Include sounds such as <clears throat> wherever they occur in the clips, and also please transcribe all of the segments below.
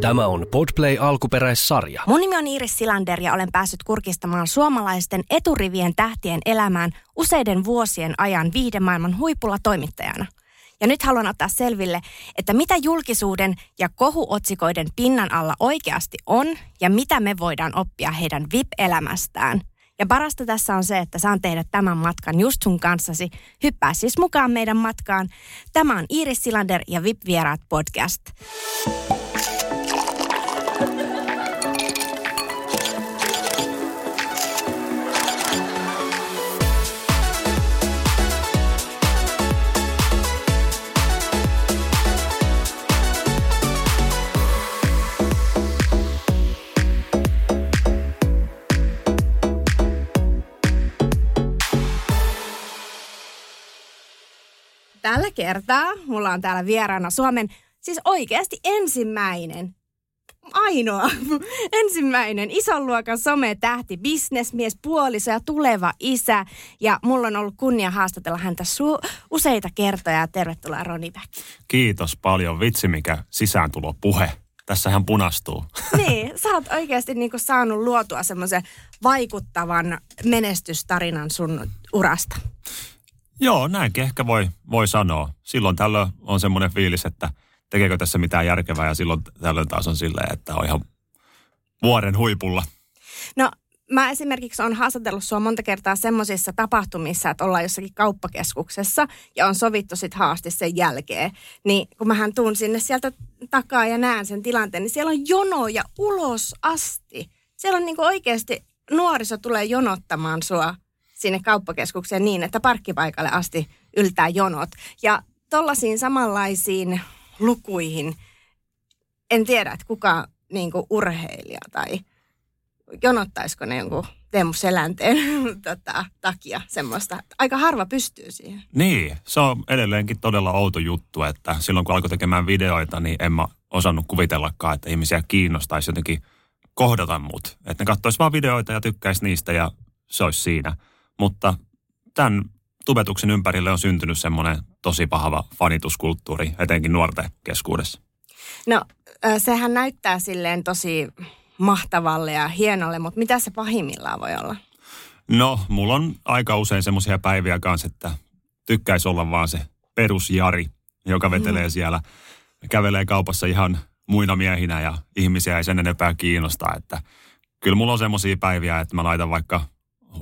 Tämä on Podplay alkuperäissarja. Mun nimi on Iris Silander ja olen päässyt kurkistamaan suomalaisten eturivien tähtien elämään useiden vuosien ajan viihdemaailman huipulla toimittajana. Ja nyt haluan ottaa selville, että mitä julkisuuden ja kohuotsikoiden pinnan alla oikeasti on ja mitä me voidaan oppia heidän VIP-elämästään. Ja parasta tässä on se, että saan tehdä tämän matkan just sun kanssasi. Hyppää siis mukaan meidän matkaan. Tämä on Iris Silander ja VIP-vieraat podcast. Tällä kertaa mulla on täällä vieraana Suomen, siis oikeasti ensimmäinen, ainoa, <laughs> ensimmäinen ison luokan sometähti, bisnesmies, puoliso ja tuleva isä. Ja mulla on ollut kunnia haastatella häntä su- useita kertoja. Tervetuloa Roni Back. Kiitos paljon. Vitsi mikä sisääntulo puhe. Tässä hän punastuu. <laughs> Niin, sä oot oikeasti niinku saanut luotua semmoisen vaikuttavan menestystarinan sun urasta. Joo, näinkin ehkä voi, voi sanoa. Silloin tällöin on semmoinen fiilis, että tekeekö tässä mitään järkevää ja silloin tällöin taas on silleen, että on ihan vuoren huipulla. No mä esimerkiksi on haastatellut sua monta kertaa semmoisissa tapahtumissa, että ollaan jossakin kauppakeskuksessa ja on sovittu sit haasti sen jälkeen. Niin kun mähän tuun sinne sieltä takaa ja näen sen tilanteen, niin siellä on jonoja ulos asti. Siellä on niinku oikeasti nuoriso tulee jonottamaan sua sinne kauppakeskukseen niin, että parkkipaikalle asti yltää jonot. Ja tollaisiin samanlaisiin lukuihin en tiedä, että kuka niin urheilija tai jonottaisiko ne jonkun Teemu Selänteen <laughs> tota, takia semmoista. Aika harva pystyy siihen. Niin, se on edelleenkin todella outo juttu, että silloin kun alkoi tekemään videoita, niin en mä osannut kuvitellakaan, että ihmisiä kiinnostaisi jotenkin kohdata mut. Että ne katsois vaan videoita ja tykkäisi niistä ja se olisi siinä. Mutta tämän tubetuksen ympärille on syntynyt semmoinen tosi pahava fanituskulttuuri, etenkin nuorten keskuudessa. No, sehän näyttää silleen tosi mahtavalle ja hienolle, mutta mitä se pahimmillaan voi olla? No, mulla on aika usein semmoisia päiviä kanssa, että tykkäisi olla vaan se perusjari, joka mm. vetelee mm. siellä, kävelee kaupassa ihan muina miehinä ja ihmisiä ei sen enempää kiinnosta, että kyllä mulla on semmoisia päiviä, että mä laitan vaikka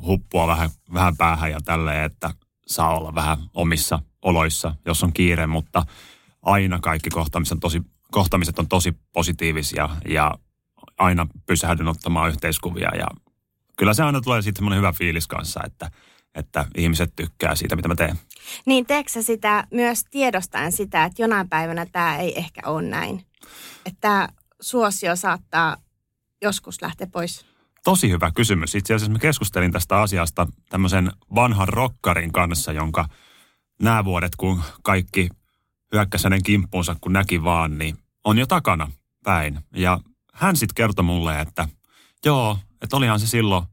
huppua vähän, vähän päähän ja tälleen, että saa olla vähän omissa oloissa, jos on kiire, mutta aina kaikki kohtaamiset on tosi, kohtaamiset on tosi positiivisia ja aina pysähdyn ottamaan yhteiskuvia ja kyllä se aina tulee sitten hyvä fiilis kanssa, että, että ihmiset tykkää siitä, mitä mä teen. Niin teekö sitä myös tiedostaen sitä, että jonain päivänä tämä ei ehkä ole näin? Että suosio saattaa joskus lähteä pois? Tosi hyvä kysymys. Itse asiassa mä keskustelin tästä asiasta tämmöisen vanhan rokkarin kanssa, jonka nämä vuodet, kun kaikki hyökkäsi hänen kimppuunsa, kun näki vaan, niin on jo takana päin. Ja hän sitten kertoi mulle, että joo, että olihan se silloin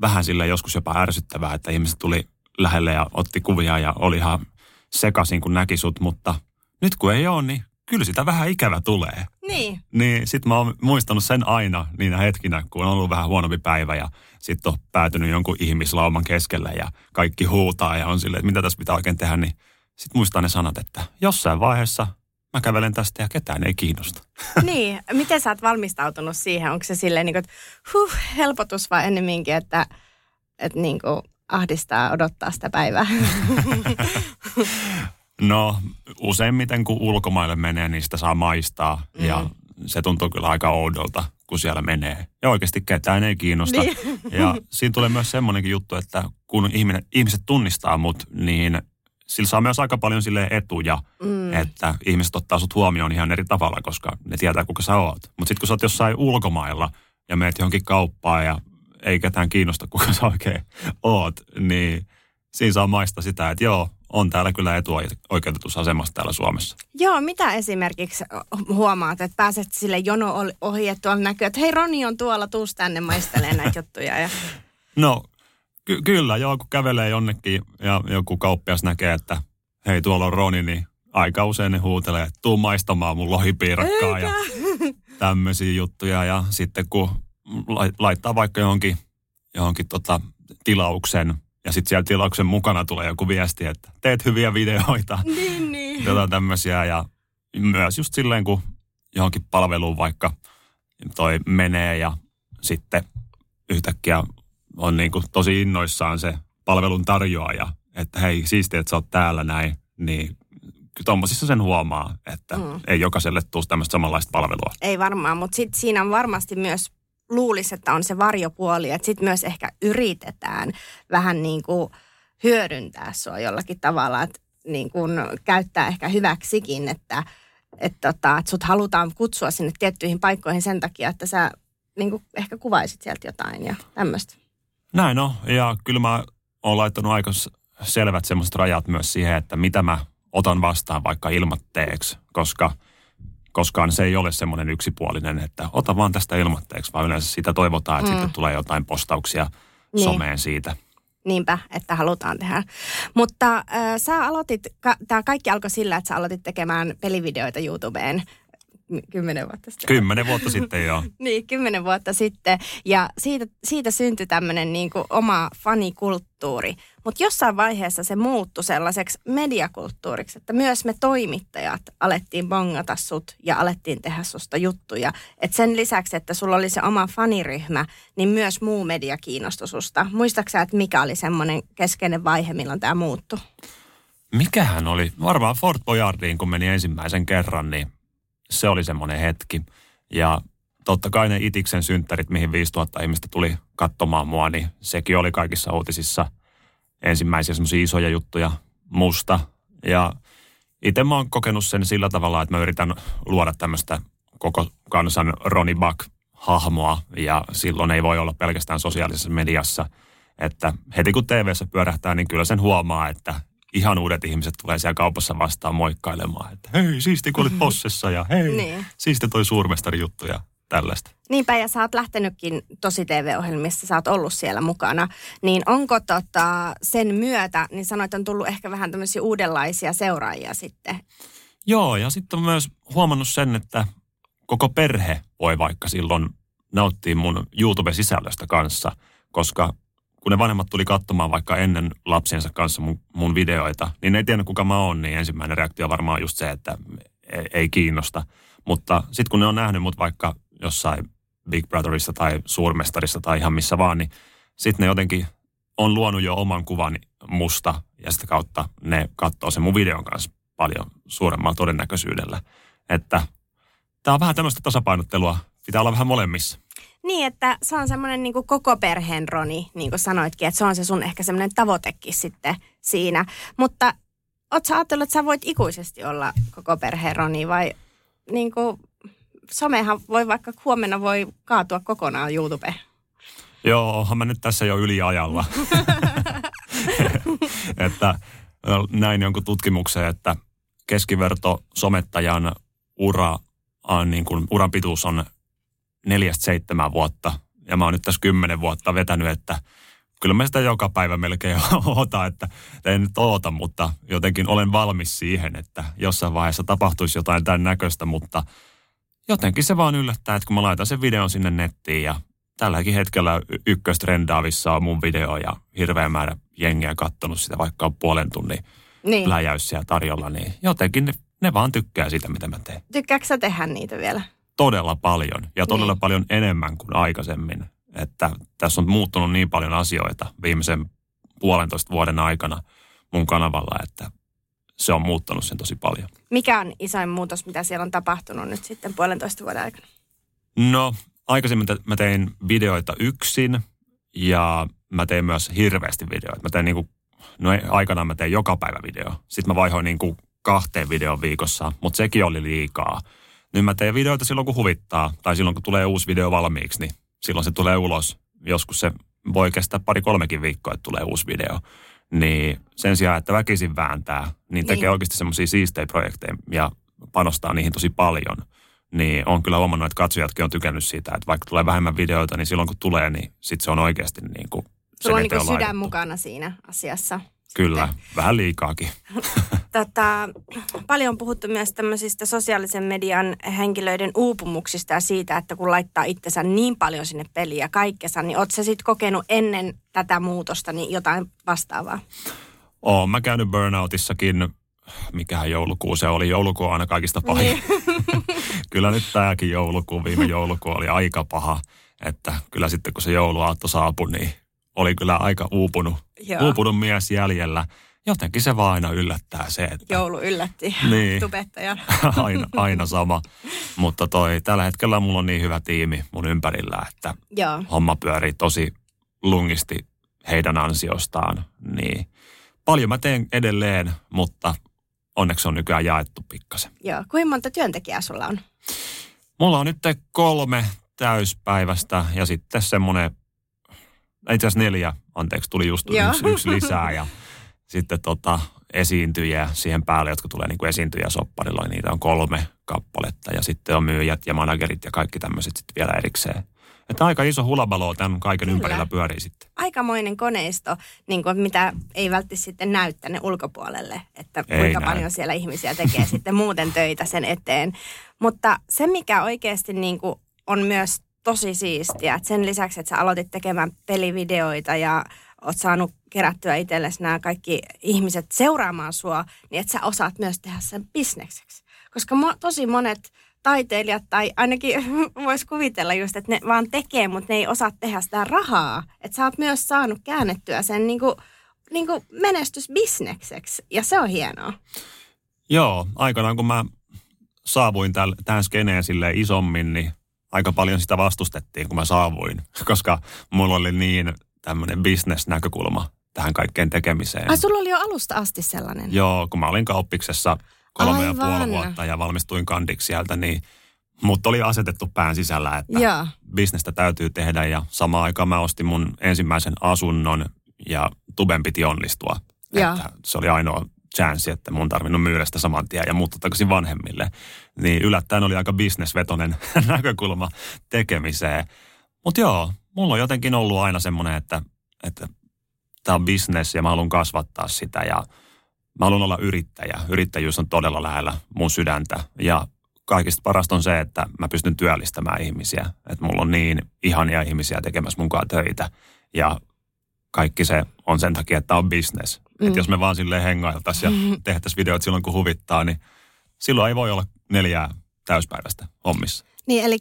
vähän sille joskus jopa ärsyttävää, että ihmiset tuli lähelle ja otti kuvia ja oli ihan sekaisin, kun näki sut, mutta nyt kun ei ole, niin kyllä sitä vähän ikävä tulee. Niin. Niin sit mä oon muistanut sen aina niinä hetkinä, kun on ollut vähän huonompi päivä ja sitten on päätynyt jonkun ihmislauman keskelle ja kaikki huutaa ja on silleen, että mitä tässä pitää oikein tehdä, niin sitten muistaa ne sanat, että jossain vaiheessa mä kävelen tästä ja ketään ei kiinnosta. <laughs> Niin, miten sä oot valmistautunut siihen? Onko se silleen, niin kuin, että huh, helpotus vai ennemminkin, että, että niin kuin ahdistaa odottaa sitä päivää? <laughs> No useimmiten kun ulkomaille menee, niin sitä saa maistaa mm. ja se tuntuu kyllä aika oudolta, kun siellä menee. Ja oikeasti ketään ei kiinnosta. Niin. Ja siinä tulee myös semmoinenkin juttu, että kun ihminen, ihmiset tunnistaa mut, niin sillä saa myös aika paljon sille etuja, mm. että ihmiset ottaa sut huomioon ihan eri tavalla, koska ne tietää, kuka sä oot. Mutta sitten kun sä oot jossain ulkomailla ja meet johonkin kauppaan ja ei ketään kiinnosta, kuka sä oikein oot, niin siinä saa maista sitä, että joo, on täällä kyllä etuoikeutetussa asemassa täällä Suomessa. Joo, mitä esimerkiksi huomaat, että pääset sille jono ohi, että tuolla näkyy, että hei Roni on tuolla, tuus tänne maistelee näitä juttuja. Ja... <laughs> No ky- kyllä, joo, kun kävelee jonnekin ja joku kauppias näkee, että hei tuolla on Roni, niin aika usein ne huutelee, että tuu maistamaan mun lohipiirakkaa ja <laughs> tämmöisiä juttuja. Ja sitten kun laittaa vaikka johonkin, johonkin tota tilauksen ja sitten siellä tilauksen mukana tulee joku viesti, että teet hyviä videoita. <laughs> Niin, niin. Jotain tämmöisiä ja myös just silleen, kun johonkin palveluun vaikka toi menee ja sitten yhtäkkiä on niin kuin tosi innoissaan se palvelun tarjoaja, että hei, siistiä, että sä oot täällä näin, niin tuommoisissa sen huomaa, että mm. ei jokaiselle tule tämmöistä samanlaista palvelua. Ei varmaan, mutta sitten siinä on varmasti myös luulisi, että on se varjopuoli, että sitten myös ehkä yritetään vähän niin kuin hyödyntää sua jollakin tavalla, että niin kuin käyttää ehkä hyväksikin, että, että, tota, että sut halutaan kutsua sinne tiettyihin paikkoihin sen takia, että sä niin kuin ehkä kuvaisit sieltä jotain ja tämmöistä. Näin on, ja kyllä mä oon laittanut aika selvät semmoiset rajat myös siihen, että mitä mä otan vastaan vaikka ilmatteeksi, koska koskaan se ei ole semmoinen yksipuolinen, että ota vaan tästä ilmatteeksi, vaan yleensä sitä toivotaan, että mm. sitten tulee jotain postauksia niin. someen siitä. Niinpä, että halutaan tehdä. Mutta äh, sä aloitit, ka, tämä kaikki alkoi sillä, että sä aloitit tekemään pelivideoita YouTubeen kymmenen vuotta sitten. Kymmenen vuotta sitten, joo. <laughs> niin, kymmenen vuotta sitten. Ja siitä, siitä syntyi tämmöinen niin oma fanikulttuuri. Mutta jossain vaiheessa se muuttui sellaiseksi mediakulttuuriksi, että myös me toimittajat alettiin bongata sut ja alettiin tehdä susta juttuja. Et sen lisäksi, että sulla oli se oma faniryhmä, niin myös muu media kiinnostui susta. Muistaaksä, että mikä oli semmoinen keskeinen vaihe, milloin tämä muuttui? Mikähän oli? Varmaan Fort Boyardiin, kun meni ensimmäisen kerran, niin se oli semmoinen hetki. Ja totta kai ne Itiksen synttärit, mihin 5000 ihmistä tuli katsomaan mua, niin sekin oli kaikissa uutisissa ensimmäisiä semmoisia isoja juttuja musta. Ja itse mä oon kokenut sen sillä tavalla, että mä yritän luoda tämmöistä koko kansan Ronnie Buck-hahmoa, ja silloin ei voi olla pelkästään sosiaalisessa mediassa. Että heti kun tv pyörähtää, niin kyllä sen huomaa, että ihan uudet ihmiset tulee siellä kaupassa vastaan moikkailemaan, että hei, siisti kun olit possessa ja hei, niin. siisti toi suurmestari juttu ja tällaista. Niinpä, ja sä oot lähtenytkin tosi TV-ohjelmissa, sä oot ollut siellä mukana. Niin onko tota, sen myötä, niin sanoit, on tullut ehkä vähän tämmöisiä uudenlaisia seuraajia sitten? Joo, ja sitten on myös huomannut sen, että koko perhe voi vaikka silloin nauttia mun YouTube-sisällöstä kanssa, koska kun ne vanhemmat tuli katsomaan vaikka ennen lapsiensa kanssa mun, mun videoita, niin ne ei tiennyt kuka mä oon, niin ensimmäinen reaktio on varmaan just se, että ei, ei kiinnosta. Mutta sitten kun ne on nähnyt mut vaikka jossain Big Brotherissa tai Suurmestarissa tai ihan missä vaan, niin sitten ne jotenkin on luonut jo oman kuvan musta ja sitä kautta ne katsoo sen mun videon kanssa paljon suuremmalla todennäköisyydellä. Että tämä on vähän tämmöistä tasapainottelua. Pitää olla vähän molemmissa. Niin, että se on semmoinen niin koko perheen Roni, niin kuin sanoitkin, että se on se sun ehkä semmoinen tavoitekin sitten siinä. Mutta oot sä ajatellut, että sä voit ikuisesti olla koko perheen Roni vai niin kuin, somehan voi vaikka huomenna voi kaatua kokonaan YouTube? Joo, onhan mä nyt tässä jo yliajalla. <laughs> että näin jonkun tutkimuksen, että keskiverto somettajan ura, niin kuin, uran pituus on neljästä seitsemän vuotta. Ja mä oon nyt tässä kymmenen vuotta vetänyt, että kyllä mä sitä joka päivä melkein <laughs> oota, että en nyt oota, mutta jotenkin olen valmis siihen, että jossain vaiheessa tapahtuisi jotain tämän näköistä, mutta jotenkin se vaan yllättää, että kun mä laitan sen videon sinne nettiin ja tälläkin hetkellä ykköstrendaavissa on mun video ja hirveä määrä jengiä kattonut sitä, vaikka on puolen tunnin niin. läjäys siellä tarjolla, niin jotenkin ne, ne vaan tykkää sitä, mitä mä teen. Tykkääkö sä tehdä niitä vielä? Todella paljon ja todella niin. paljon enemmän kuin aikaisemmin. Että tässä on muuttunut niin paljon asioita viimeisen puolentoista vuoden aikana mun kanavalla, että se on muuttanut sen tosi paljon. Mikä on isoin muutos, mitä siellä on tapahtunut nyt sitten puolentoista vuoden aikana? No, aikaisemmin mä tein videoita yksin ja mä tein myös hirveästi videoita. Mä tein niinku, no aikanaan mä tein joka päivä video. Sitten mä vaihoin niinku kahteen videon viikossa, mutta sekin oli liikaa. Nyt mä teen videoita silloin, kun huvittaa. Tai silloin, kun tulee uusi video valmiiksi, niin silloin se tulee ulos. Joskus se voi kestää pari-kolmekin viikkoa, että tulee uusi video. Niin sen sijaan, että väkisin vääntää, niin tekee niin. oikeasti semmoisia siistejä projekteja ja panostaa niihin tosi paljon. Niin on kyllä huomannut, että katsojatkin on tykännyt siitä, että vaikka tulee vähemmän videoita, niin silloin kun tulee, niin sitten se on oikeasti niin kuin Sulla on niin sydän mukana siinä asiassa. Kyllä, sitten. vähän liikaakin. <laughs> Tota, paljon on puhuttu myös tämmöisistä sosiaalisen median henkilöiden uupumuksista ja siitä, että kun laittaa itsensä niin paljon sinne peliä ja kaikkensa, niin ootko sä sitten kokenut ennen tätä muutosta niin jotain vastaavaa? Oon mä käynyt burnoutissakin, mikähän joulukuu se oli. Joulukuu on aina kaikista pahin. Niin. <laughs> kyllä nyt tämäkin joulukuu, viime joulukuu oli aika paha. Että kyllä sitten kun se jouluaatto saapui, niin oli kyllä aika uupunut, uupunut mies jäljellä. Jotenkin se vaan aina yllättää se, että... Joulu yllätti <laughs> niin, tubettaja. <laughs> aina, aina sama. Mutta toi, tällä hetkellä mulla on niin hyvä tiimi mun ympärillä, että Joo. homma pyörii tosi lungisti heidän ansiostaan. Niin paljon mä teen edelleen, mutta onneksi on nykyään jaettu pikkasen. Joo. Kuinka monta työntekijää sulla on? Mulla on nyt kolme täyspäivästä ja sitten semmoinen, itse asiassa neljä, anteeksi, tuli just yksi, yksi lisää ja sitten tota, esiintyjiä siihen päälle, jotka tulee niin kuin esiintyjä sopparilla, niin niitä on kolme kappaletta ja sitten on myyjät ja managerit ja kaikki tämmöiset sitten vielä erikseen. Että aika iso hulabalo tämän kaiken Kyllä. ympärillä pyörii sitten. Aikamoinen koneisto, niin kuin mitä ei välttämättä sitten näy tänne ulkopuolelle, että ei kuinka näy. paljon siellä ihmisiä tekee sitten muuten töitä sen eteen. Mutta se, mikä oikeasti niin kuin on myös tosi siistiä, että sen lisäksi, että sä aloitit tekemään pelivideoita ja oot saanut kerättyä itsellesi nämä kaikki ihmiset seuraamaan sua, niin että sä osaat myös tehdä sen bisnekseksi. Koska mo- tosi monet taiteilijat, tai ainakin <laughs> voisi kuvitella just, että ne vaan tekee, mutta ne ei osaa tehdä sitä rahaa. Että sä oot myös saanut käännettyä sen niin kuin, niin kuin menestysbisnekseksi, ja se on hienoa. Joo, aikanaan kun mä saavuin täl, tähän skeneen sille isommin, niin aika paljon sitä vastustettiin, kun mä saavuin, <laughs> koska mulla oli niin tämmöinen bisnesnäkökulma tähän kaikkeen tekemiseen. Ai sulla oli jo alusta asti sellainen? Joo, kun mä olin kauppiksessa kolme Aivan. ja puoli vuotta ja valmistuin kandiksi sieltä, niin mutta oli asetettu pään sisällä, että ja. bisnestä täytyy tehdä ja samaan aikaan mä ostin mun ensimmäisen asunnon ja tuben piti onnistua. Ja. Että se oli ainoa chanssi, että mun tarvinnut myydä sitä saman tien ja muuttaa takaisin vanhemmille. Niin yllättäen oli aika bisnesvetonen <laughs> näkökulma tekemiseen. Mutta joo, mulla on jotenkin ollut aina semmoinen, että, että tämä on business ja mä haluan kasvattaa sitä ja mä haluan olla yrittäjä. Yrittäjyys on todella lähellä mun sydäntä ja kaikista parasta on se, että mä pystyn työllistämään ihmisiä. Että mulla on niin ihania ihmisiä tekemässä mukaan töitä ja kaikki se on sen takia, että on business. Mm. Että jos me vaan silleen hengailtaisiin ja mm. tehtäisiin videot silloin, kun huvittaa, niin silloin ei voi olla neljää täyspäivästä hommissa. Niin, eli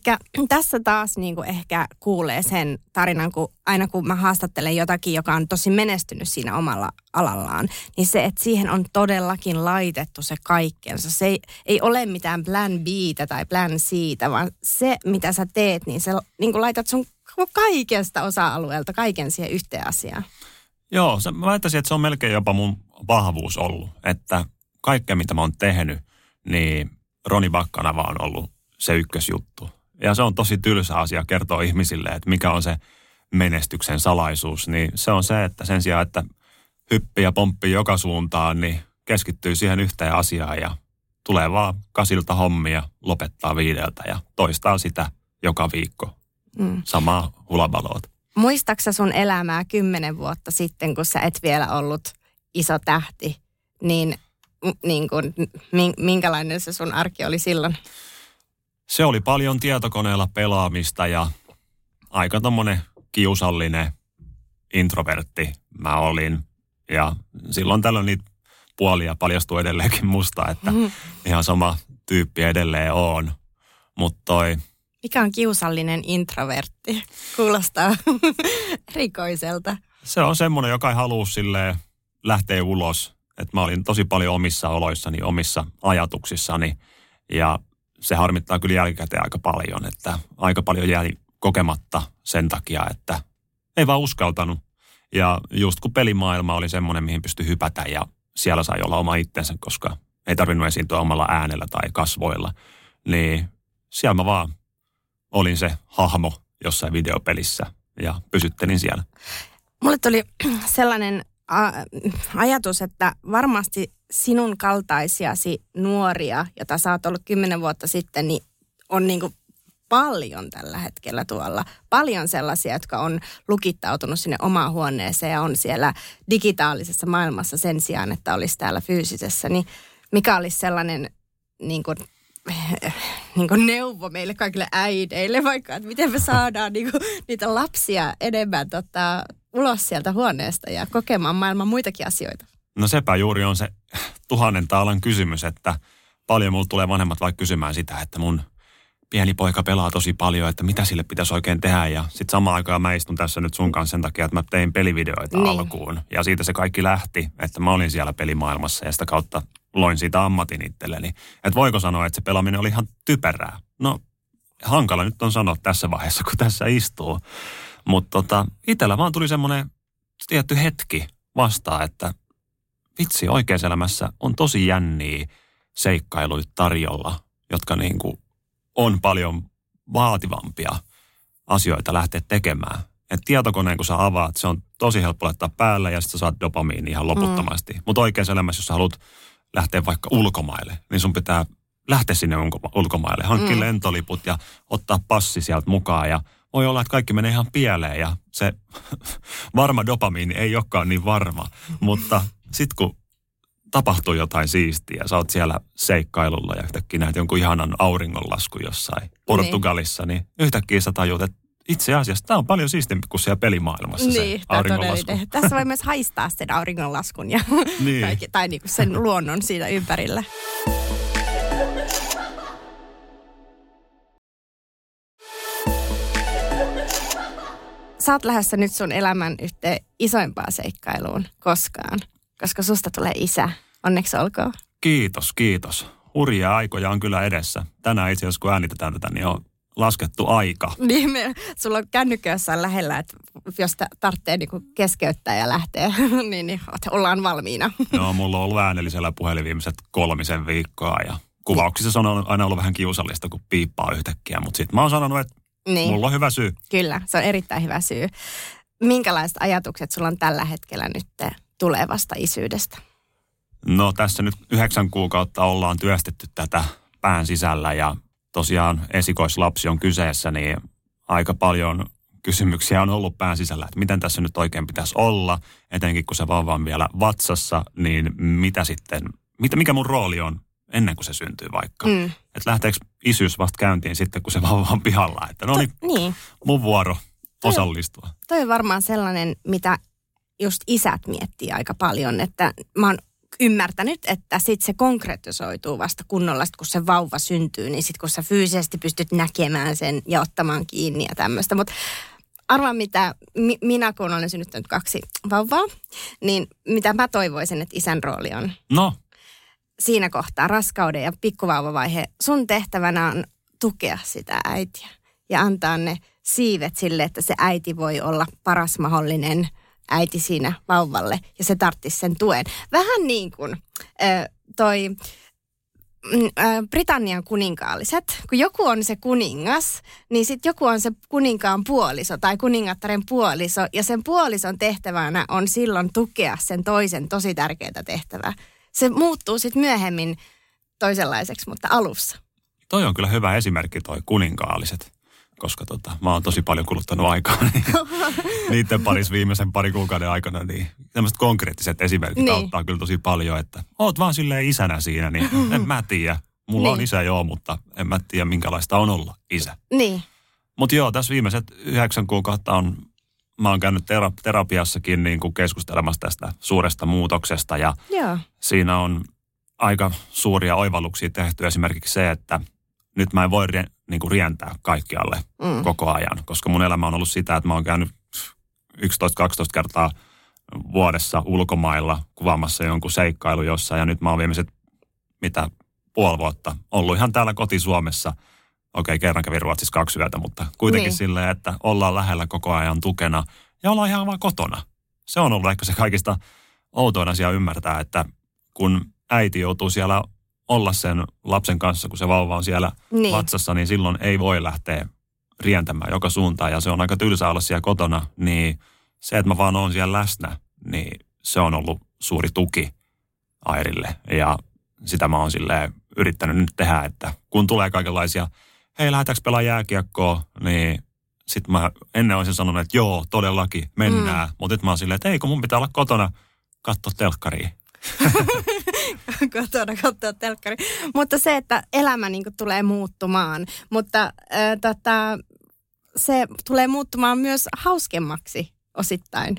tässä taas niin kuin ehkä kuulee sen tarinan, kun aina kun mä haastattelen jotakin, joka on tosi menestynyt siinä omalla alallaan, niin se, että siihen on todellakin laitettu se kaikkensa. Se ei, ei ole mitään plan B tai plan C, vaan se, mitä sä teet, niin sä niin kuin laitat sun kaikesta osa-alueelta kaiken siihen yhteen asiaan. Joo, se, mä väittäisin, että se on melkein jopa mun vahvuus ollut, että kaikkea mitä mä oon tehnyt, niin Roni Bakkanava on ollut se ykkösjuttu. Ja se on tosi tylsä asia kertoa ihmisille, että mikä on se menestyksen salaisuus. Niin se on se, että sen sijaan, että hyppii ja pomppii joka suuntaan, niin keskittyy siihen yhteen asiaan ja tulee vaan kasilta hommia, lopettaa viideltä ja toistaa sitä joka viikko. Mm. Samaa hulabaloot. Muistaksa sun elämää kymmenen vuotta sitten, kun sä et vielä ollut iso tähti, niin, niin kuin, minkälainen se sun arki oli silloin? se oli paljon tietokoneella pelaamista ja aika tommonen kiusallinen introvertti mä olin. Ja silloin tällöin niitä puolia paljastuu edelleenkin musta, että mm. ihan sama tyyppi edelleen on. Mutta toi... Mikä on kiusallinen introvertti? Kuulostaa <laughs> rikoiselta. Se on semmoinen, joka ei halua sille lähteä ulos. Että mä olin tosi paljon omissa oloissani, omissa ajatuksissani. Ja se harmittaa kyllä jälkikäteen aika paljon, että aika paljon jäi kokematta sen takia, että ei vaan uskaltanut. Ja just kun pelimaailma oli semmoinen, mihin pystyi hypätä ja siellä sai olla oma itsensä, koska ei tarvinnut esiintyä omalla äänellä tai kasvoilla, niin siellä mä vaan olin se hahmo jossain videopelissä ja pysyttelin siellä. Mulle tuli <clears throat> sellainen ajatus, että varmasti sinun kaltaisiasi nuoria, jota sä oot ollut kymmenen vuotta sitten, niin on niin kuin paljon tällä hetkellä tuolla. Paljon sellaisia, jotka on lukittautunut sinne omaan huoneeseen ja on siellä digitaalisessa maailmassa sen sijaan, että olisi täällä fyysisessä. Niin mikä olisi sellainen niin kuin, niin kuin neuvo meille kaikille äideille vaikka, että miten me saadaan niin kuin, niitä lapsia enemmän tota, ulos sieltä huoneesta ja kokemaan maailman muitakin asioita? No sepä juuri on se tuhannen taalan kysymys, että paljon mulla tulee vanhemmat vaikka kysymään sitä, että mun pieni poika pelaa tosi paljon, että mitä sille pitäisi oikein tehdä. Ja sitten samaan aikaan mä istun tässä nyt sun kanssa sen takia, että mä tein pelivideoita niin. alkuun. Ja siitä se kaikki lähti, että mä olin siellä pelimaailmassa ja sitä kautta loin siitä ammatin itselleni. Että voiko sanoa, että se pelaaminen oli ihan typerää? No hankala nyt on sanoa tässä vaiheessa, kun tässä istuu. Mutta tota, itsellä vaan tuli semmoinen tietty hetki vastaan, että vitsi, oikeassa elämässä on tosi jänniä seikkailuita tarjolla, jotka niin kuin on paljon vaativampia asioita lähteä tekemään. Et tietokoneen kun sä avaat, se on tosi helppo laittaa päälle ja sitten saat dopamiini ihan loputtomasti. Mm. Mutta oikeassa elämässä, jos sä haluat lähteä vaikka ulkomaille, niin sun pitää lähteä sinne ulkomaille, hankkia mm. lentoliput ja ottaa passi sieltä mukaan ja voi olla, että kaikki menee ihan pieleen ja se <laughs> varma dopamiini ei olekaan niin varma, mutta sitten kun tapahtuu jotain siistiä. Sä oot siellä seikkailulla ja yhtäkkiä näet jonkun ihanan auringonlasku jossain Portugalissa, niin, niin yhtäkkiä sä tajut, että itse asiassa tämä on paljon siistimpi kuin siellä pelimaailmassa niin, se auringonlasku. Tässä voi myös haistaa sen auringonlaskun ja <laughs> niin. kaikki, tai niinku sen luonnon siitä ympärillä. Sä oot lähdössä nyt sun elämän yhteen isoimpaan seikkailuun koskaan koska susta tulee isä. Onneksi olkoon. Kiitos, kiitos. Hurjia aikoja on kyllä edessä. Tänään itse asiassa kun äänitetään tätä, niin on laskettu aika. <laughs> Niin, me, sulla on kännykkä jossain lähellä, että jos tarvitsee niin keskeyttää ja lähteä, <laughs> niin, niin ollaan valmiina. <laughs> Joo, mulla on ollut äänellisellä puhelin viimeiset kolmisen viikkoa ja kuvauksissa se on aina ollut vähän kiusallista, kun piippaa yhtäkkiä, mutta sitten mä oon sanonut, että niin. mulla on hyvä syy. Kyllä, se on erittäin hyvä syy. Minkälaiset ajatukset sulla on tällä hetkellä nyt tulevasta isyydestä? No tässä nyt yhdeksän kuukautta ollaan työstetty tätä pään sisällä ja tosiaan esikoislapsi on kyseessä, niin aika paljon kysymyksiä on ollut pään sisällä, että miten tässä nyt oikein pitäisi olla, etenkin kun se vauva on vielä vatsassa, niin mitä sitten, mitä, mikä mun rooli on ennen kuin se syntyy vaikka. Mm. Että lähteekö isyys vasta käyntiin sitten, kun se vauva on pihalla, että no niin, niin. mun vuoro osallistua. Toi, toi on varmaan sellainen, mitä just isät miettii aika paljon, että mä oon ymmärtänyt, että sitten se konkretisoituu vasta kunnolla, sit kun se vauva syntyy, niin sitten kun sä fyysisesti pystyt näkemään sen ja ottamaan kiinni ja tämmöistä. Mutta arvaa mitä, mi, minä kun olen synnyttänyt kaksi vauvaa, niin mitä mä toivoisin, että isän rooli on? No? Siinä kohtaa raskauden ja pikkuvauvavaihe, sun tehtävänä on tukea sitä äitiä ja antaa ne siivet sille, että se äiti voi olla paras mahdollinen – äiti siinä vauvalle ja se tarttisi sen tuen. Vähän niin kuin äh, toi äh, Britannian kuninkaalliset, kun joku on se kuningas, niin sitten joku on se kuninkaan puoliso tai kuningattaren puoliso, ja sen puolison tehtävänä on silloin tukea sen toisen tosi tärkeää tehtävää. Se muuttuu sitten myöhemmin toisenlaiseksi, mutta alussa. Toi on kyllä hyvä esimerkki toi kuninkaalliset koska tota, mä oon tosi paljon kuluttanut aikaa niin, <laughs> niiden parissa viimeisen pari kuukauden aikana, niin tämmöiset konkreettiset esimerkit niin. auttaa kyllä tosi paljon, että oot vaan silleen isänä siinä, niin <laughs> en mä tiedä. Mulla niin. on isä joo, mutta en mä tiedä minkälaista on olla isä. Niin. Mutta joo, tässä viimeiset yhdeksän kuukautta on, mä oon käynyt tera- terapiassakin niin kuin keskustelemassa tästä suuresta muutoksesta ja joo. siinä on aika suuria oivalluksia tehty esimerkiksi se, että nyt mä en voi niin kuin rientää kaikkialle mm. koko ajan, koska mun elämä on ollut sitä, että mä oon käynyt 11-12 kertaa vuodessa ulkomailla kuvaamassa jonkun seikkailu jossain ja nyt mä oon viimeiset mitä puoli vuotta ollut ihan täällä koti-Suomessa. Okei, kerran kävin Ruotsissa kaksi yötä, mutta kuitenkin niin. silleen, että ollaan lähellä koko ajan tukena ja ollaan ihan vaan kotona. Se on ollut ehkä se kaikista outoin asia ymmärtää, että kun äiti joutuu siellä olla sen lapsen kanssa, kun se vauva on siellä niin. vatsassa, niin silloin ei voi lähteä rientämään joka suuntaan. Ja se on aika tylsä olla siellä kotona, niin se, että mä vaan oon siellä läsnä, niin se on ollut suuri tuki Airille. Ja sitä mä oon silleen yrittänyt nyt tehdä, että kun tulee kaikenlaisia hei lähdetäänkö pelaa jääkiekkoa, niin sitten mä ennen olisin sanonut, että joo, todellakin, mennään. Mm. Mutta nyt mä oon silleen, että ei kun mun pitää olla kotona katsoa telkkaria. <laughs> <laughs> kotona katsoa telkkari. Mutta se, että elämä niin tulee muuttumaan. Mutta äh, tota, se tulee muuttumaan myös hauskemmaksi osittain.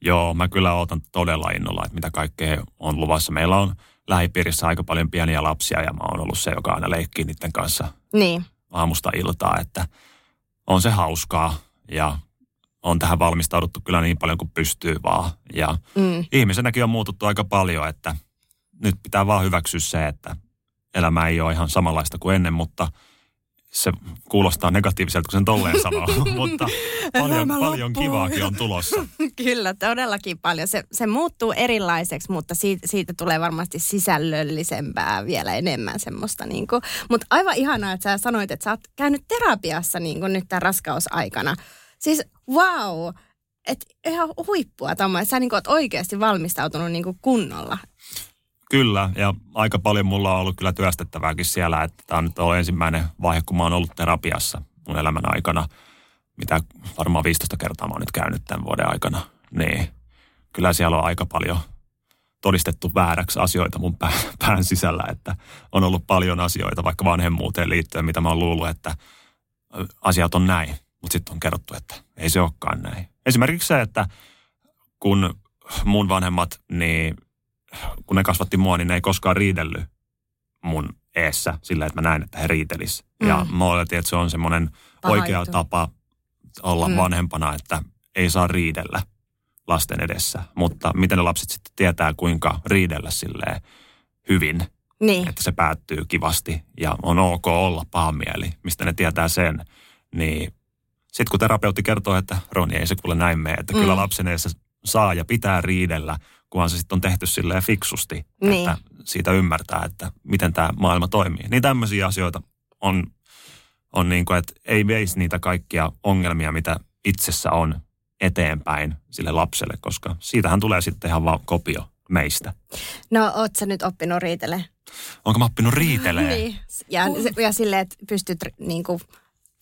Joo, mä kyllä odotan todella innolla, että mitä kaikkea on luvassa. Meillä on lähipiirissä aika paljon pieniä lapsia ja mä oon ollut se, joka aina leikkii niiden kanssa niin. aamusta iltaa, että on se hauskaa ja on tähän valmistauduttu kyllä niin paljon kuin pystyy vaan. Ja mm. ihmisenäkin on muututtu aika paljon, että nyt pitää vaan hyväksyä se, että elämä ei ole ihan samanlaista kuin ennen, mutta – se kuulostaa negatiiviselta, kun sen tolleen sanoo, <laughs> mutta paljon, paljon kivaakin on tulossa. <laughs> Kyllä, todellakin paljon. Se, se muuttuu erilaiseksi, mutta siitä, siitä tulee varmasti sisällöllisempää vielä enemmän semmoista. Niin kuin. Mutta aivan ihanaa, että sä sanoit, että sä oot käynyt terapiassa niin kuin nyt tämän raskausaikana. Siis wow, että ihan huippua tommoinen. Sä niin kuin oot oikeasti valmistautunut niin kuin kunnolla. Kyllä, ja aika paljon mulla on ollut kyllä työstettävääkin siellä, että tämä on nyt ollut ensimmäinen vaihe, kun mä oon ollut terapiassa mun elämän aikana, mitä varmaan 15 kertaa mä oon nyt käynyt tämän vuoden aikana. Niin, kyllä siellä on aika paljon todistettu vääräksi asioita mun pään sisällä, että on ollut paljon asioita vaikka vanhemmuuteen liittyen, mitä mä oon luullut, että asiat on näin, mutta sitten on kerrottu, että ei se olekaan näin. Esimerkiksi se, että kun mun vanhemmat, niin kun ne kasvatti mua, niin ne ei koskaan riidellyt mun eessä sillä, että mä näin, että he riitelis. Mm. Ja mä oletin, että se on semmoinen oikea juttu. tapa olla mm. vanhempana, että ei saa riidellä lasten edessä. Mutta miten ne lapset sitten tietää, kuinka riidellä silleen hyvin, niin. että se päättyy kivasti ja on ok olla paha mieli, mistä ne tietää sen, niin sitten kun terapeutti kertoo, että Roni ei se kuule näin mene, että mm. kyllä lapsen edessä saa ja pitää riidellä, kunhan se sitten on tehty silleen fiksusti, niin. että siitä ymmärtää, että miten tämä maailma toimii. Niin tämmöisiä asioita on, on niin kuin, että ei veisi niitä kaikkia ongelmia, mitä itsessä on eteenpäin sille lapselle, koska siitähän tulee sitten ihan vaan kopio meistä. No, oot sä nyt oppinut riitelee? Onko mä oppinut riitelee? niin. Ja, ja silleen, että pystyt niin kuin,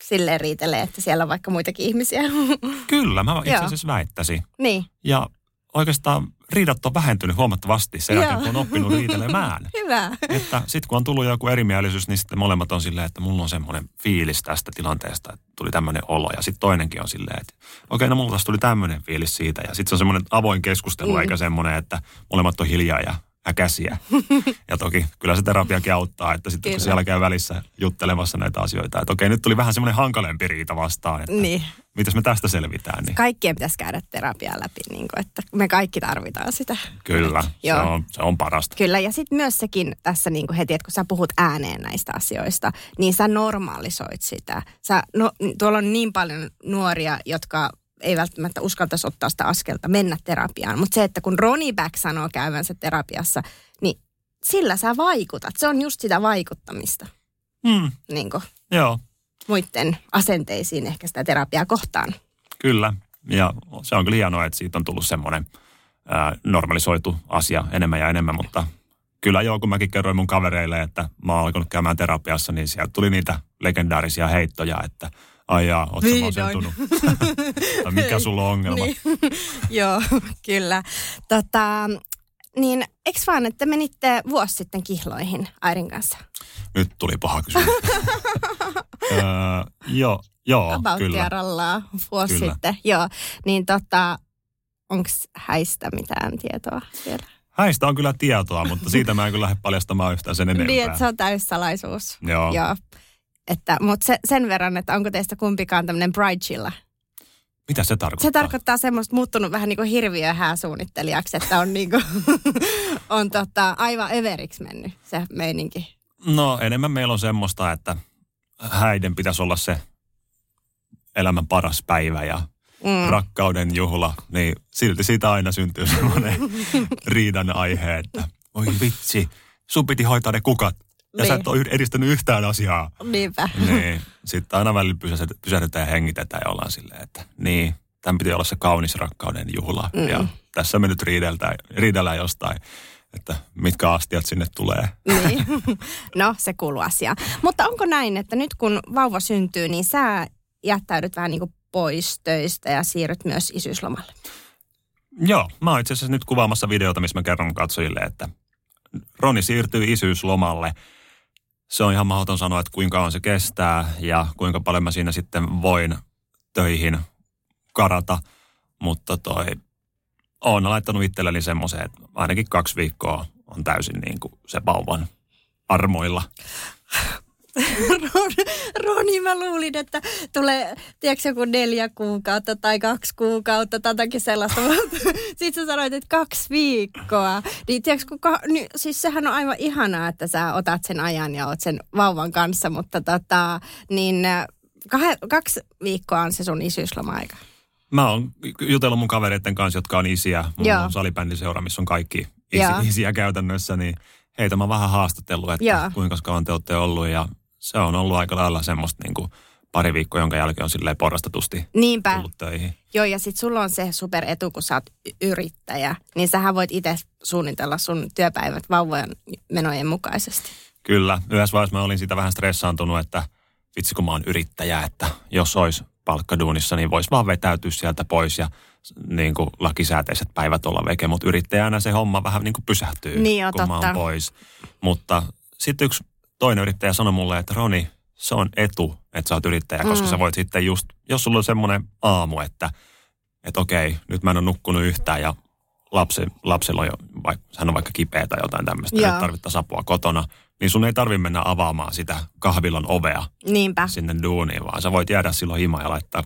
silleen riitelee, että siellä on vaikka muitakin ihmisiä. Kyllä, mä itse asiassa väittäisin. Niin. Ja oikeastaan riidat on vähentynyt huomattavasti sen jälkeen, kun on oppinut riitelemään. <laughs> Hyvä. Että sitten kun on tullut joku erimielisyys, niin sitten molemmat on silleen, että mulla on semmoinen fiilis tästä tilanteesta, että tuli tämmöinen olo. Ja sitten toinenkin on silleen, että okei, okay, no mulla taas tuli tämmöinen fiilis siitä. Ja sitten se on semmoinen avoin keskustelu, mm. eikä semmoinen, että molemmat on hiljaa ja äkäsiä. <laughs> Ja toki kyllä se terapiakin auttaa, että sitten kun siellä käy välissä juttelemassa näitä asioita, että okei, nyt tuli vähän semmoinen hankalempi riita vastaan, että niin. mitäs me tästä selvitään. Niin. Kaikkien pitäisi käydä terapiaa läpi, niin kuin, että me kaikki tarvitaan sitä. Kyllä, se on, se on parasta. Kyllä, ja sitten myös sekin tässä niin kuin heti, että kun sä puhut ääneen näistä asioista, niin sä normalisoit sitä. Sä, no, tuolla on niin paljon nuoria, jotka ei välttämättä uskaltaisi ottaa sitä askelta mennä terapiaan. Mutta se, että kun Ronnie Back sanoo käyvänsä terapiassa, niin sillä sä vaikutat. Se on just sitä vaikuttamista. Mm. Niin kuin Joo. Muiden asenteisiin ehkä sitä terapiaa kohtaan. Kyllä. Ja se on kyllä hienoa, että siitä on tullut semmoinen ää, normalisoitu asia enemmän ja enemmän, mutta kyllä joo, kun mäkin kerroin mun kavereille, että mä oon alkanut käymään terapiassa, niin sieltä tuli niitä legendaarisia heittoja, että – Ai jaa, oot sä masentunut? mikä sulla on ongelma? niin. <laughs> Joo, kyllä. Tota, niin, eikö vaan, että menitte vuosi sitten kihloihin Airin kanssa? Nyt tuli paha kysymys. <laughs> öö, joo, joo, About kyllä. rallaa vuosi kyllä. sitten, joo. Niin tota, onko häistä mitään tietoa vielä? Häistä on kyllä tietoa, mutta siitä mä en kyllä lähde paljastamaan yhtään sen enempää. Niin, että se on täyssalaisuus. Joo. joo. Että, mutta se, sen verran, että onko teistä kumpikaan tämmöinen bridechilla? Mitä se tarkoittaa? Se tarkoittaa semmoista muuttunut vähän niin kuin hirviöhääsuunnittelijaksi, että on, niin kuin, <laughs> on tota, aivan överiksi mennyt se meininki. No enemmän meillä on semmoista, että häiden pitäisi olla se elämän paras päivä ja mm. rakkauden juhla, niin silti siitä aina syntyy semmoinen <laughs> riidan aihe, että oi vitsi, sun piti hoitaa ne kukat ja niin. sä et ole edistänyt yhtään asiaa. Niinpä. Niin. Sitten aina välillä pysähdytään ja hengitetään ja ollaan silleen, että niin, tämän piti olla se kaunis rakkauden juhla. Mm. Ja tässä me nyt riidellään, riidellään jostain että mitkä astiat sinne tulee. Niin. <laughs> No, se kuuluu asiaan. Mutta onko näin, että nyt kun vauva syntyy, niin sä jättäydyt vähän niin kuin pois töistä ja siirryt myös isyyslomalle? Joo, mä oon itse asiassa nyt kuvaamassa videota, missä mä kerron katsojille, että Roni siirtyy isyyslomalle. Se on ihan mahdoton sanoa, että kuinka kauan se kestää ja kuinka paljon mä siinä sitten voin töihin karata. Mutta toi, oon laittanut itselleni semmoisen, että ainakin kaksi viikkoa on täysin niin kuin se vauvan armoilla. Ron, Roni, mä luulin, että tulee, tiedätkö, joku neljä kuukautta tai kaksi kuukautta tai jotakin sellaista. <laughs> Sitten sä sanoit, että kaksi viikkoa. Niin, tiedätkö, kuka, niin, siis sehän on aivan ihanaa, että sä otat sen ajan ja oot sen vauvan kanssa, mutta tota, niin kah, kaksi viikkoa on se sun isyysloma-aika. Mä oon jutellut mun kavereiden kanssa, jotka on isiä. Mulla Joo. on salibändiseura, missä on kaikki isi, isiä käytännössä, niin heitä mä oon vähän haastatellut, että Joo. kuinka kauan te olette ollut ja se on ollut aika lailla semmoista niin kuin pari viikkoa, jonka jälkeen on silleen porrastatusti Niinpä. tullut töihin. Joo, ja sitten sulla on se superetu, kun sä oot yrittäjä, niin sähän voit itse suunnitella sun työpäivät vauvojen menojen mukaisesti. Kyllä. Yhdessä vaiheessa mä olin siitä vähän stressaantunut, että vitsi kun mä oon yrittäjä, että jos olisi palkkaduunissa, niin voisi vaan vetäytyä sieltä pois ja niin kuin lakisääteiset päivät olla veke, mutta yrittäjänä se homma vähän niin kuin pysähtyy, niin jo, kun totta. mä oon pois. Mutta sitten yksi toinen yrittäjä sanoi mulle, että Roni, se on etu, että sä oot yrittäjä, koska mm. sä voit sitten just, jos sulla on semmoinen aamu, että, että okei, nyt mä en ole nukkunut yhtään ja lapsi, lapsella on jo, vaikka, hän on vaikka kipeä tai jotain tämmöistä, että tarvittaisiin apua kotona, niin sun ei tarvi mennä avaamaan sitä kahvilan ovea Niinpä. sinne duuniin, vaan sä voit jäädä silloin himaan ja laittaa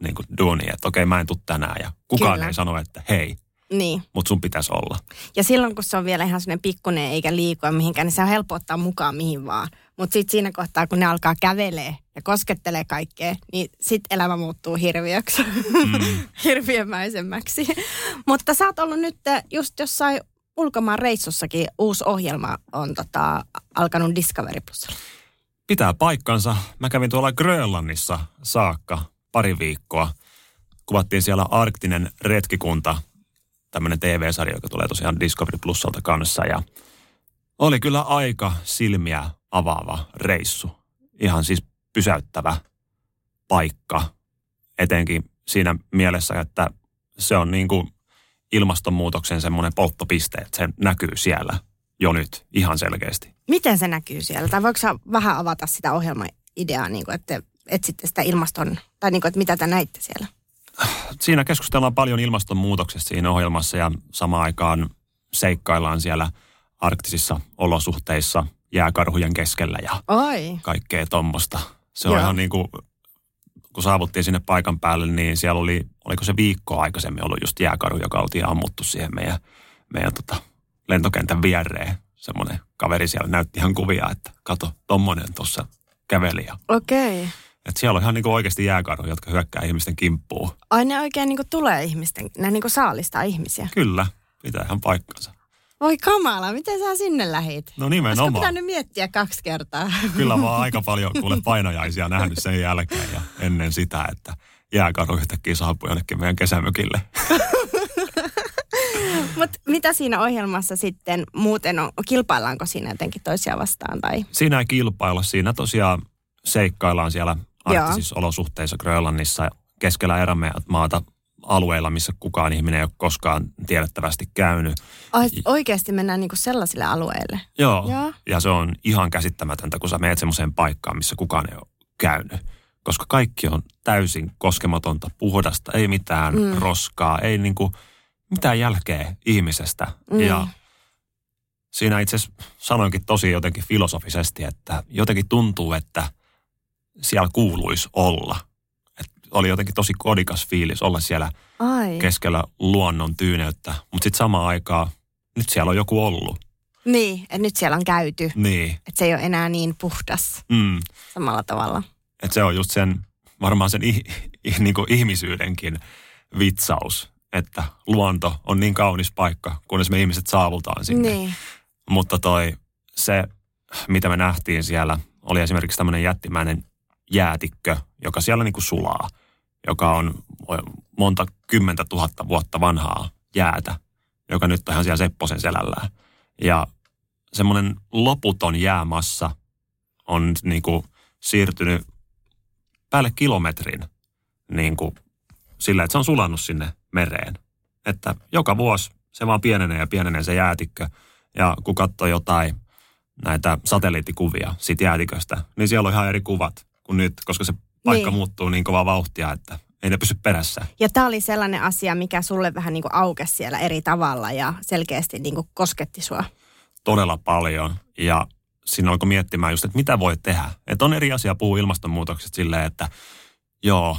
niin kuin duuniin, että okei, mä en tule tänään ja kukaan Kyllä. ei sano, että hei, niin. Mutta sun pitäisi olla. Ja silloin, kun se on vielä ihan sellainen pikkunen eikä liikoa mihinkään, niin se on helppo ottaa mukaan mihin vaan. Mutta sitten siinä kohtaa, kun ne alkaa kävelee ja koskettelee kaikkea, niin sitten elämä muuttuu hirviöksi, mm. <laughs> hirviömäisemmäksi. Mutta sä oot ollut nyt just jossain ulkomaan reissussakin uusi ohjelma on tota, alkanut Discovery Plusalla. Pitää paikkansa. Mä kävin tuolla Grönlannissa saakka pari viikkoa. Kuvattiin siellä arktinen retkikunta tämmöinen TV-sarja, joka tulee tosiaan Discovery Plusalta kanssa. Ja oli kyllä aika silmiä avaava reissu. Ihan siis pysäyttävä paikka, etenkin siinä mielessä, että se on niin kuin ilmastonmuutoksen semmoinen polttopiste, että se näkyy siellä jo nyt ihan selkeästi. Miten se näkyy siellä? Tai voiko vähän avata sitä ohjelmaideaa, niin kuin, että etsitte sitä ilmaston, tai niin kuin, että mitä te näitte siellä? Siinä keskustellaan paljon ilmastonmuutoksesta siinä ohjelmassa ja samaan aikaan seikkaillaan siellä arktisissa olosuhteissa jääkarhujen keskellä ja Oi. kaikkea tuommoista. Se on Joo. ihan niin kuin, kun saavuttiin sinne paikan päälle, niin siellä oli, oliko se viikko aikaisemmin ollut just jääkarhu, joka oltiin ammuttu siihen meidän, meidän tota, lentokentän viereen. Semmoinen kaveri siellä näytti ihan kuvia, että kato, tommonen tuossa käveli. Okei. Okay. Että siellä on ihan niin oikeasti jääkarhu, jotka hyökkää ihmisten kimppuun. Ai ne oikein niin tulee ihmisten, ne niin saalistaa ihmisiä? Kyllä, pitää ihan paikkansa. Voi kamala, miten sä sinne lähit? No nimenomaan. Olisiko pitänyt miettiä kaksi kertaa? <laughs> Kyllä mä oon aika paljon kuule painajaisia nähnyt sen jälkeen ja ennen sitä, että jääkarhu yhtäkkiä saapui jonnekin meidän kesämökille. <laughs> Mutta mitä siinä ohjelmassa sitten muuten on? Kilpaillaanko siinä jotenkin toisia vastaan? Tai? Siinä ei kilpailla. Siinä tosiaan seikkaillaan siellä arktisissa olosuhteissa Grönlannissa keskellä erämaata alueilla, missä kukaan ihminen ei ole koskaan tiedettävästi käynyt. Oikeasti mennään niinku sellaisille alueille? Joo. Joo, ja se on ihan käsittämätöntä, kun sä menet semmoiseen paikkaan, missä kukaan ei ole käynyt. Koska kaikki on täysin koskematonta, puhdasta, ei mitään mm. roskaa, ei niinku mitään jälkeä ihmisestä. Mm. Ja siinä itse asiassa sanoinkin tosi jotenkin filosofisesti, että jotenkin tuntuu, että – siellä kuuluisi olla. Et oli jotenkin tosi kodikas fiilis olla siellä Ai. keskellä luonnon tyyneyttä, mutta sitten samaan aikaan nyt siellä on joku ollut. Niin, että nyt siellä on käyty. Niin. Että se ei ole enää niin puhdas mm. samalla tavalla. Että se on just sen, varmaan sen ih, ih, niin ihmisyydenkin vitsaus, että luonto on niin kaunis paikka, kunnes me ihmiset saavutaan sinne. Niin. Mutta toi, se, mitä me nähtiin siellä, oli esimerkiksi tämmöinen jättimäinen jäätikkö, joka siellä niin kuin sulaa, joka on monta kymmentä tuhatta vuotta vanhaa jäätä, joka nyt on ihan siellä Sepposen selällään. Ja semmoinen loputon jäämassa on niin kuin siirtynyt päälle kilometrin niin kuin sillä, että se on sulannut sinne mereen. Että joka vuosi se vaan pienenee ja pienenee se jäätikkö. Ja kun katsoo jotain näitä satelliittikuvia siitä jäätiköstä, niin siellä on ihan eri kuvat kuin nyt, koska se paikka niin. muuttuu niin kovaa vauhtia, että ei ne pysy perässä. Ja tämä oli sellainen asia, mikä sulle vähän niin kuin aukesi siellä eri tavalla ja selkeästi niin kuin kosketti sua. Todella paljon. Ja siinä alkoi miettimään just, että mitä voi tehdä. Että on eri asia puhua ilmastonmuutoksesta silleen, että joo,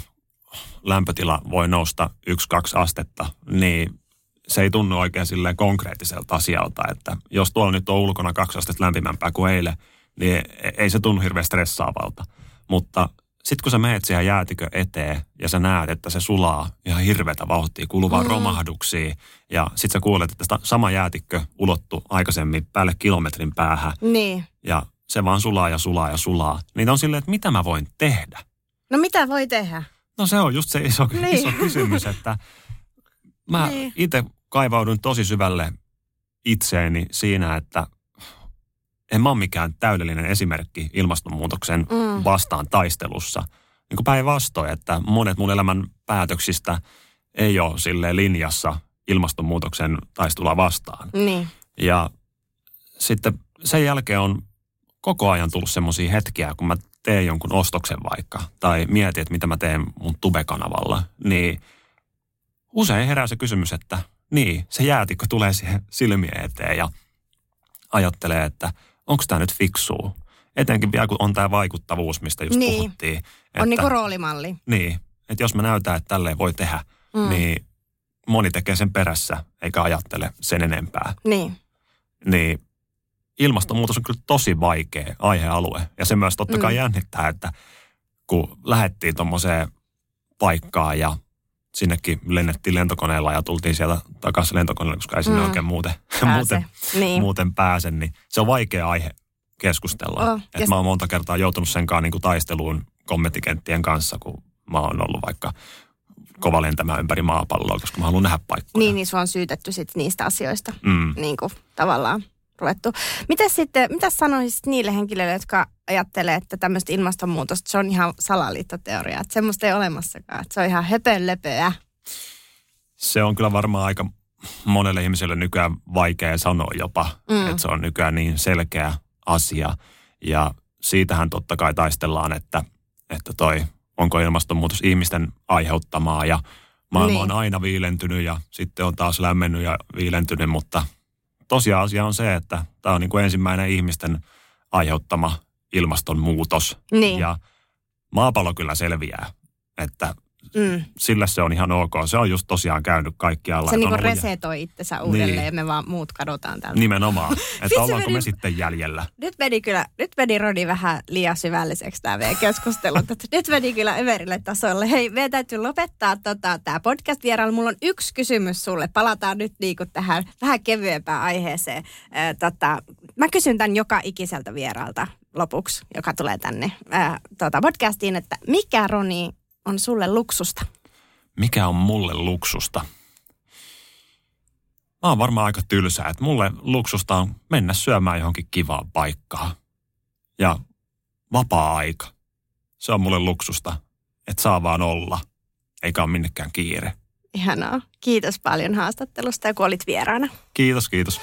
lämpötila voi nousta yksi kaksi astetta, niin se ei tunnu oikein silleen konkreettiselta asialta, että jos tuolla nyt on ulkona kaksi astetta lämpimämpää kuin eilen, niin ei se tunnu hirveän stressaavalta. Mutta sitten kun sä meet siihen jäätikö eteen ja sä näet, että se sulaa ihan hirveätä vauhtia, kuuluu vaan mm. romahduksia. Ja sitten sä kuulet, että sama jäätikkö ulottu aikaisemmin päälle kilometrin päähän. Niin. Ja se vaan sulaa ja sulaa ja sulaa. Niin on silleen, että mitä mä voin tehdä? No mitä voi tehdä? No se on just se iso, niin. iso kysymys, että mä niin. itse kaivaudun tosi syvälle itseeni siinä, että en mä ole mikään täydellinen esimerkki ilmastonmuutoksen mm. vastaan taistelussa. Niin kuin päinvastoin, että monet mun elämän päätöksistä ei ole sille linjassa ilmastonmuutoksen taistelua vastaan. Niin. Ja sitten sen jälkeen on koko ajan tullut semmoisia hetkiä, kun mä teen jonkun ostoksen vaikka, tai mietin, että mitä mä teen mun tubekanavalla, niin usein herää se kysymys, että niin, se jäätikö tulee siihen silmien eteen ja ajattelee, että onko tämä nyt fiksua. Etenkin vielä kun on tämä vaikuttavuus, mistä just niin. puhuttiin. Että, on niin kuin roolimalli. Niin, että jos mä näytän, että tälleen voi tehdä, mm. niin moni tekee sen perässä eikä ajattele sen enempää. Niin. Niin ilmastonmuutos on kyllä tosi vaikea aihealue. Ja se myös totta kai mm. jännittää, että kun lähdettiin tuommoiseen paikkaan ja sinnekin lennettiin lentokoneella ja tultiin sieltä takaisin lentokoneella, koska ei sinne mm. oikein muuten, muuten, niin. muuten pääse, niin se on vaikea aihe keskustella. Oh, Et mä oon monta kertaa joutunut senkaan niin kuin taisteluun kommenttikenttien kanssa, kun mä oon ollut vaikka kova lentämään ympäri maapalloa, koska mä haluan nähdä paikkoja. Niin, niin sua on syytetty sit niistä asioista mm. niin kuin, tavallaan ruvettu. Mitä sitten, mitä sanoisit niille henkilöille, jotka ajattelee, että tämmöistä ilmastonmuutosta, se on ihan salaliittoteoria, että semmoista ei olemassakaan, että se on ihan höpönlöpöä. Se on kyllä varmaan aika monelle ihmiselle nykyään vaikea sanoa jopa, mm. että se on nykyään niin selkeä asia. Ja siitähän totta kai taistellaan, että, että toi, onko ilmastonmuutos ihmisten aiheuttamaa ja maailma niin. on aina viilentynyt ja sitten on taas lämmennyt ja viilentynyt, mutta tosiasia on se, että tämä on niin kuin ensimmäinen ihmisten aiheuttama ilmastonmuutos. Niin. Ja maapallo kyllä selviää, että Mm. Sillä se on ihan ok. Se on just tosiaan käynyt kaikkialla. Se niinku resetoi itsensä uudelleen niin. ja me vaan muut kadotaan täältä. Nimenomaan. <laughs> Että ollaanko meni, me sitten jäljellä? Nyt meni kyllä, nyt meni Roni vähän liian syvälliseksi tämä meidän keskustelu. <laughs> nyt meni kyllä överille tasolle. Hei, meidän täytyy lopettaa tota, tämä podcast vierailu. Mulla on yksi kysymys sulle. Palataan nyt niinku tähän vähän kevyempään aiheeseen. Äh, tota, mä kysyn tämän joka ikiseltä vieraalta lopuksi, joka tulee tänne äh, tota podcastiin, että mikä Roni on sulle luksusta? Mikä on mulle luksusta? Mä oon varmaan aika tylsää, että mulle luksusta on mennä syömään johonkin kivaan paikkaan. Ja vapaa-aika. Se on mulle luksusta, että saa vaan olla, eikä ole minnekään kiire. Ihanaa. Kiitos paljon haastattelusta ja kun olit vieraana. Kiitos, kiitos.